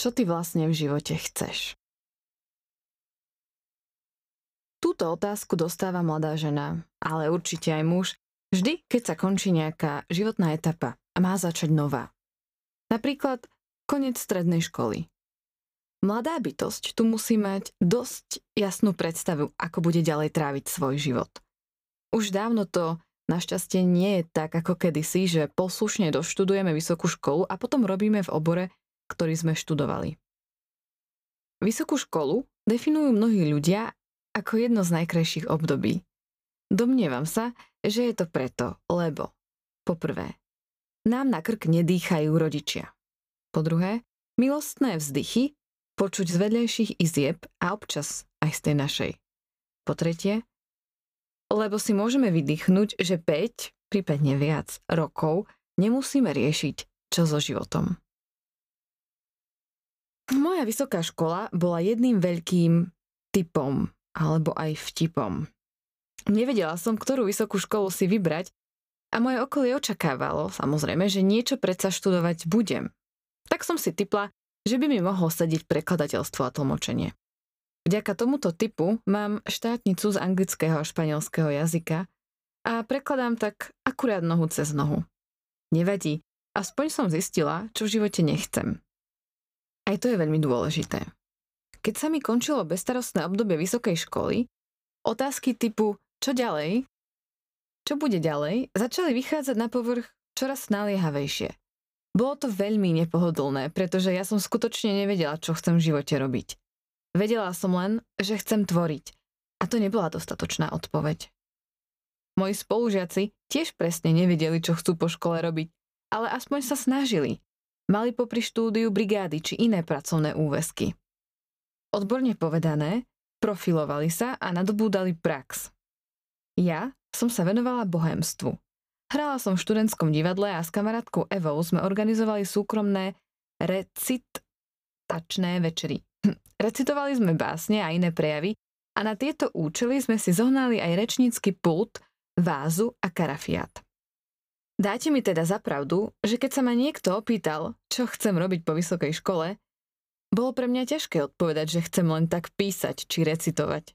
čo ty vlastne v živote chceš? Túto otázku dostáva mladá žena, ale určite aj muž, vždy, keď sa končí nejaká životná etapa a má začať nová. Napríklad koniec strednej školy. Mladá bytosť tu musí mať dosť jasnú predstavu, ako bude ďalej tráviť svoj život. Už dávno to našťastie nie je tak ako kedysi, že poslušne doštudujeme vysokú školu a potom robíme v obore, ktorý sme študovali. Vysokú školu definujú mnohí ľudia ako jedno z najkrajších období. Domnievam sa, že je to preto, lebo poprvé, nám na krk nedýchajú rodičia. Po druhé, milostné vzdychy počuť z vedľajších izieb a občas aj z tej našej. Po tretie, lebo si môžeme vydýchnuť, že 5, prípadne viac rokov nemusíme riešiť, čo so životom. Moja vysoká škola bola jedným veľkým typom alebo aj vtipom. Nevedela som, ktorú vysokú školu si vybrať a moje okolie očakávalo, samozrejme, že niečo predsa študovať budem. Tak som si typla, že by mi mohlo sedieť prekladateľstvo a tlmočenie. Vďaka tomuto typu mám štátnicu z anglického a španielského jazyka a prekladám tak akurát nohu cez nohu. Nevadí, aspoň som zistila, čo v živote nechcem. Aj to je veľmi dôležité. Keď sa mi končilo bezstarostné obdobie vysokej školy, otázky typu čo ďalej, čo bude ďalej, začali vychádzať na povrch čoraz naliehavejšie. Bolo to veľmi nepohodlné, pretože ja som skutočne nevedela, čo chcem v živote robiť. Vedela som len, že chcem tvoriť. A to nebola dostatočná odpoveď. Moji spolužiaci tiež presne nevedeli, čo chcú po škole robiť, ale aspoň sa snažili. Mali popri štúdiu brigády či iné pracovné úvesky. Odborne povedané, profilovali sa a nadobúdali prax. Ja som sa venovala bohemstvu. Hrala som v študentskom divadle a s kamarátkou Evou sme organizovali súkromné recitačné večery. Hm, recitovali sme básne a iné prejavy a na tieto účely sme si zohnali aj rečnícky pult, vázu a karafiát. Dáte mi teda za pravdu, že keď sa ma niekto opýtal, čo chcem robiť po vysokej škole, bolo pre mňa ťažké odpovedať, že chcem len tak písať či recitovať.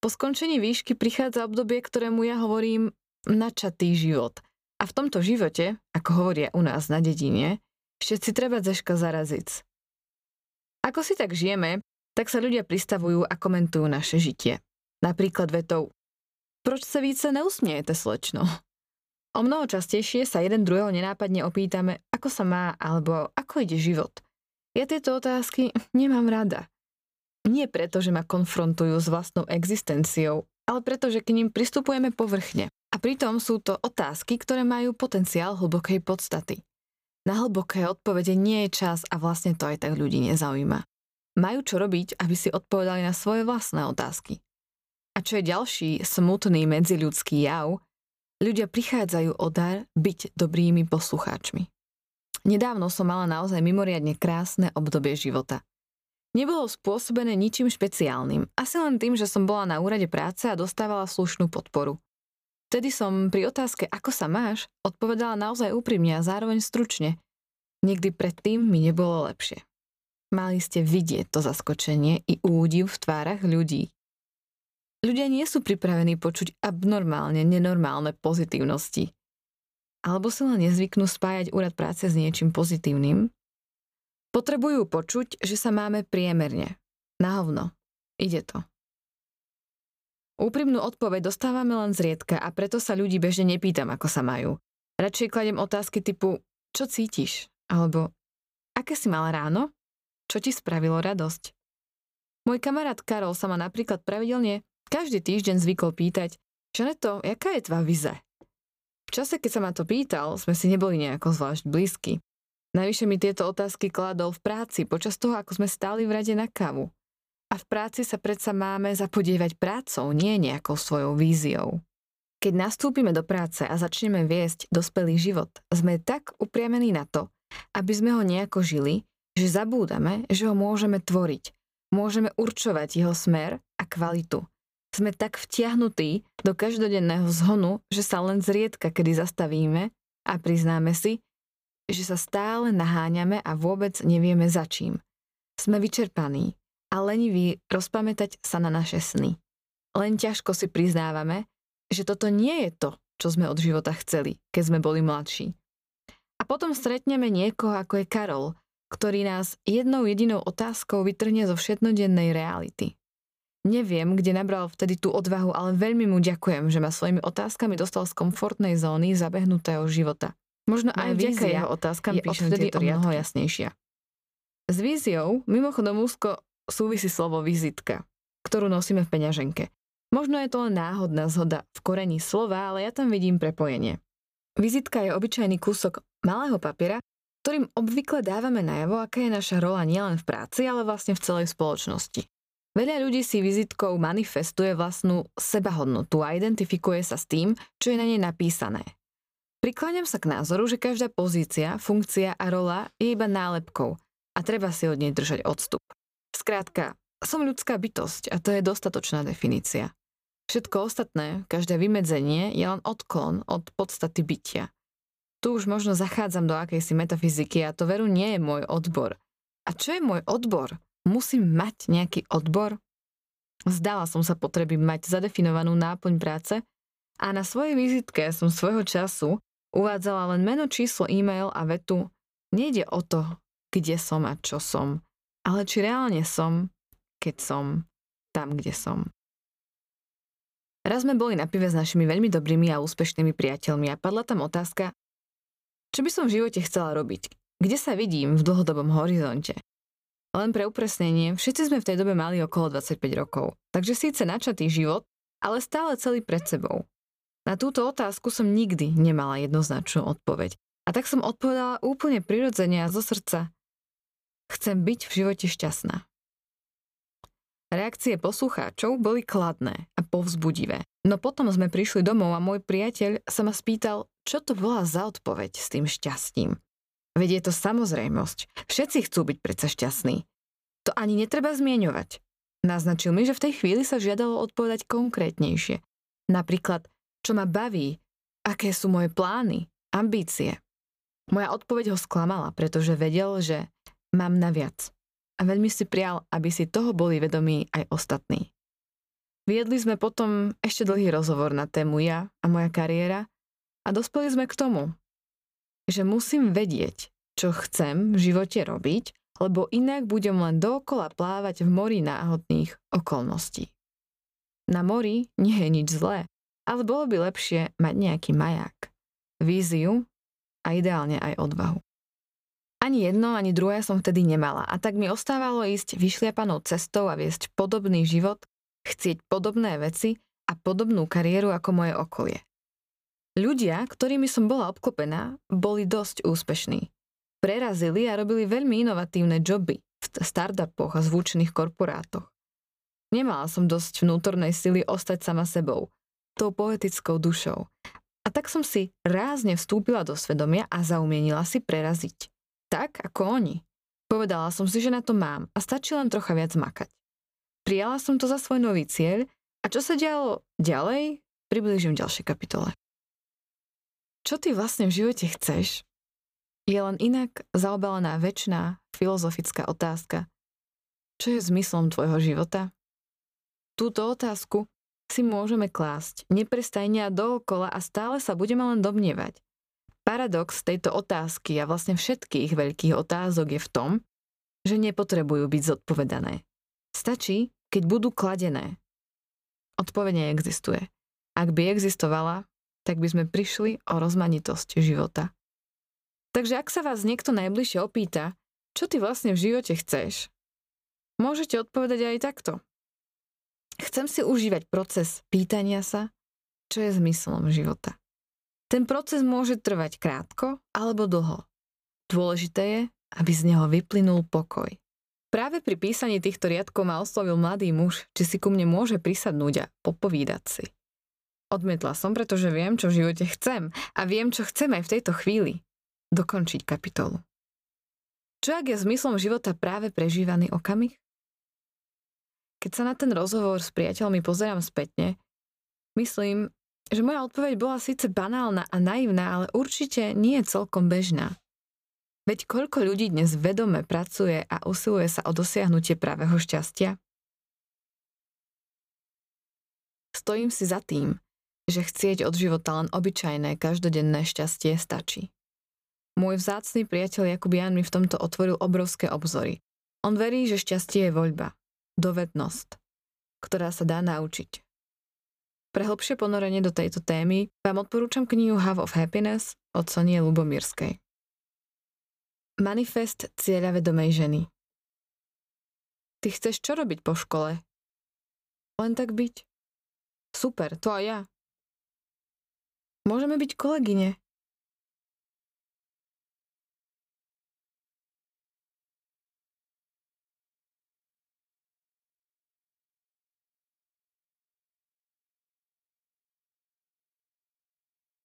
Po skončení výšky prichádza obdobie, ktorému ja hovorím načatý život. A v tomto živote, ako hovoria u nás na dedine, všetci treba zeška zarazic. Ako si tak žijeme, tak sa ľudia pristavujú a komentujú naše žitie. Napríklad vetou Proč sa více neusmiejete, slečno? O mnoho častejšie sa jeden druhého nenápadne opýtame, ako sa má alebo ako ide život – ja tieto otázky nemám rada. Nie preto, že ma konfrontujú s vlastnou existenciou, ale preto, že k ním pristupujeme povrchne. A pritom sú to otázky, ktoré majú potenciál hlbokej podstaty. Na hlboké odpovede nie je čas a vlastne to aj tak ľudí nezaujíma. Majú čo robiť, aby si odpovedali na svoje vlastné otázky. A čo je ďalší smutný medziľudský jav, ľudia prichádzajú o dar byť dobrými poslucháčmi. Nedávno som mala naozaj mimoriadne krásne obdobie života. Nebolo spôsobené ničím špeciálnym, asi len tým, že som bola na úrade práce a dostávala slušnú podporu. Vtedy som pri otázke, ako sa máš, odpovedala naozaj úprimne a zároveň stručne. Nikdy predtým mi nebolo lepšie. Mali ste vidieť to zaskočenie i údiv v tvárach ľudí. Ľudia nie sú pripravení počuť abnormálne nenormálne pozitívnosti. Alebo si len nezvyknú spájať úrad práce s niečím pozitívnym? Potrebujú počuť, že sa máme priemerne. Na hovno. Ide to. Úprimnú odpoveď dostávame len zriedka a preto sa ľudí bežne nepýtam, ako sa majú. Radšej kladem otázky typu, čo cítiš? Alebo, aké si mala ráno? Čo ti spravilo radosť? Môj kamarát Karol sa ma napríklad pravidelne každý týždeň zvykol pýtať, Žaneto, jaká je tvá vize? čase, keď sa ma to pýtal, sme si neboli nejako zvlášť blízky. Najvyššie mi tieto otázky kladol v práci počas toho, ako sme stáli v rade na kávu. A v práci sa predsa máme zapodievať prácou, nie nejakou svojou víziou. Keď nastúpime do práce a začneme viesť dospelý život, sme tak upriamení na to, aby sme ho nejako žili, že zabúdame, že ho môžeme tvoriť. Môžeme určovať jeho smer a kvalitu sme tak vtiahnutí do každodenného zhonu, že sa len zriedka kedy zastavíme a priznáme si, že sa stále naháňame a vôbec nevieme za čím. Sme vyčerpaní a leniví rozpamätať sa na naše sny. Len ťažko si priznávame, že toto nie je to, čo sme od života chceli, keď sme boli mladší. A potom stretneme niekoho, ako je Karol, ktorý nás jednou jedinou otázkou vytrhne zo všetnodennej reality. Neviem, kde nabral vtedy tú odvahu, ale veľmi mu ďakujem, že ma svojimi otázkami dostal z komfortnej zóny zabehnutého života. Možno aj vďaka jeho otázkam je odvtedy o mnoho jasnejšia. S víziou mimochodom úzko súvisí slovo vizitka, ktorú nosíme v peňaženke. Možno je to len náhodná zhoda v korení slova, ale ja tam vidím prepojenie. Vizitka je obyčajný kúsok malého papiera, ktorým obvykle dávame najavo, aká je naša rola nielen v práci, ale vlastne v celej spoločnosti. Veľa ľudí si vizitkou manifestuje vlastnú sebahodnotu a identifikuje sa s tým, čo je na nej napísané. Prikláňam sa k názoru, že každá pozícia, funkcia a rola je iba nálepkou a treba si od nej držať odstup. Skrátka, som ľudská bytosť a to je dostatočná definícia. Všetko ostatné, každé vymedzenie je len odklon od podstaty bytia. Tu už možno zachádzam do akejsi metafyziky a to veru nie je môj odbor. A čo je môj odbor? Musím mať nejaký odbor? Zdala som sa potreby mať zadefinovanú náplň práce a na svojej vizitke som svojho času uvádzala len meno, číslo, e-mail a vetu Nejde o to, kde som a čo som, ale či reálne som, keď som tam, kde som. Raz sme boli na pive s našimi veľmi dobrými a úspešnými priateľmi a padla tam otázka, čo by som v živote chcela robiť, kde sa vidím v dlhodobom horizonte. Len pre upresnenie, všetci sme v tej dobe mali okolo 25 rokov, takže síce načatý život, ale stále celý pred sebou. Na túto otázku som nikdy nemala jednoznačnú odpoveď. A tak som odpovedala úplne prirodzene a zo srdca. Chcem byť v živote šťastná. Reakcie poslucháčov boli kladné a povzbudivé. No potom sme prišli domov a môj priateľ sa ma spýtal, čo to bola za odpoveď s tým šťastím. Veď je to samozrejmosť. Všetci chcú byť predsa šťastní. To ani netreba zmieňovať. Naznačil mi, že v tej chvíli sa žiadalo odpovedať konkrétnejšie. Napríklad, čo ma baví, aké sú moje plány, ambície. Moja odpoveď ho sklamala, pretože vedel, že mám naviac. A veľmi si prial, aby si toho boli vedomí aj ostatní. Viedli sme potom ešte dlhý rozhovor na tému ja a moja kariéra a dospeli sme k tomu, že musím vedieť, čo chcem v živote robiť, lebo inak budem len dokola plávať v mori náhodných okolností. Na mori nie je nič zlé, ale bolo by lepšie mať nejaký maják, víziu a ideálne aj odvahu. Ani jedno, ani druhé som vtedy nemala a tak mi ostávalo ísť vyšliapanou cestou a viesť podobný život, chcieť podobné veci a podobnú kariéru ako moje okolie. Ľudia, ktorými som bola obklopená, boli dosť úspešní. Prerazili a robili veľmi inovatívne joby v startupoch a zvučných korporátoch. Nemala som dosť vnútornej sily ostať sama sebou, tou poetickou dušou. A tak som si rázne vstúpila do svedomia a zaumienila si preraziť. Tak ako oni. Povedala som si, že na to mám a stačí len trocha viac makať. Prijala som to za svoj nový cieľ a čo sa dialo ďalej, približím v ďalšej kapitole čo ty vlastne v živote chceš, je len inak zaobalená väčšiná filozofická otázka. Čo je zmyslom tvojho života? Túto otázku si môžeme klásť neprestajne a dookola a stále sa budeme len domnievať. Paradox tejto otázky a vlastne všetkých veľkých otázok je v tom, že nepotrebujú byť zodpovedané. Stačí, keď budú kladené. Odpoveď neexistuje. Ak by existovala, tak by sme prišli o rozmanitosť života. Takže ak sa vás niekto najbližšie opýta, čo ty vlastne v živote chceš, môžete odpovedať aj takto. Chcem si užívať proces pýtania sa, čo je zmyslom života. Ten proces môže trvať krátko alebo dlho. Dôležité je, aby z neho vyplynul pokoj. Práve pri písaní týchto riadkov ma oslovil mladý muž, či si ku mne môže prisadnúť a popovídať si. Odmietla som, pretože viem, čo v živote chcem a viem, čo chcem aj v tejto chvíli. Dokončiť kapitolu. Čo ak je zmyslom života práve prežívaný okamih? Keď sa na ten rozhovor s priateľmi pozerám spätne, myslím, že moja odpoveď bola síce banálna a naivná, ale určite nie celkom bežná. Veď koľko ľudí dnes vedome pracuje a usiluje sa o dosiahnutie pravého šťastia? Stojím si za tým, že chcieť od života len obyčajné, každodenné šťastie stačí. Môj vzácný priateľ Jakub Jan mi v tomto otvoril obrovské obzory. On verí, že šťastie je voľba, dovednosť, ktorá sa dá naučiť. Pre hlbšie ponorenie do tejto témy vám odporúčam knihu Have of Happiness od Sonie Lubomírskej. Manifest cieľavedomej ženy Ty chceš čo robiť po škole? Len tak byť? Super, to aj ja. Môžeme byť kolegyne.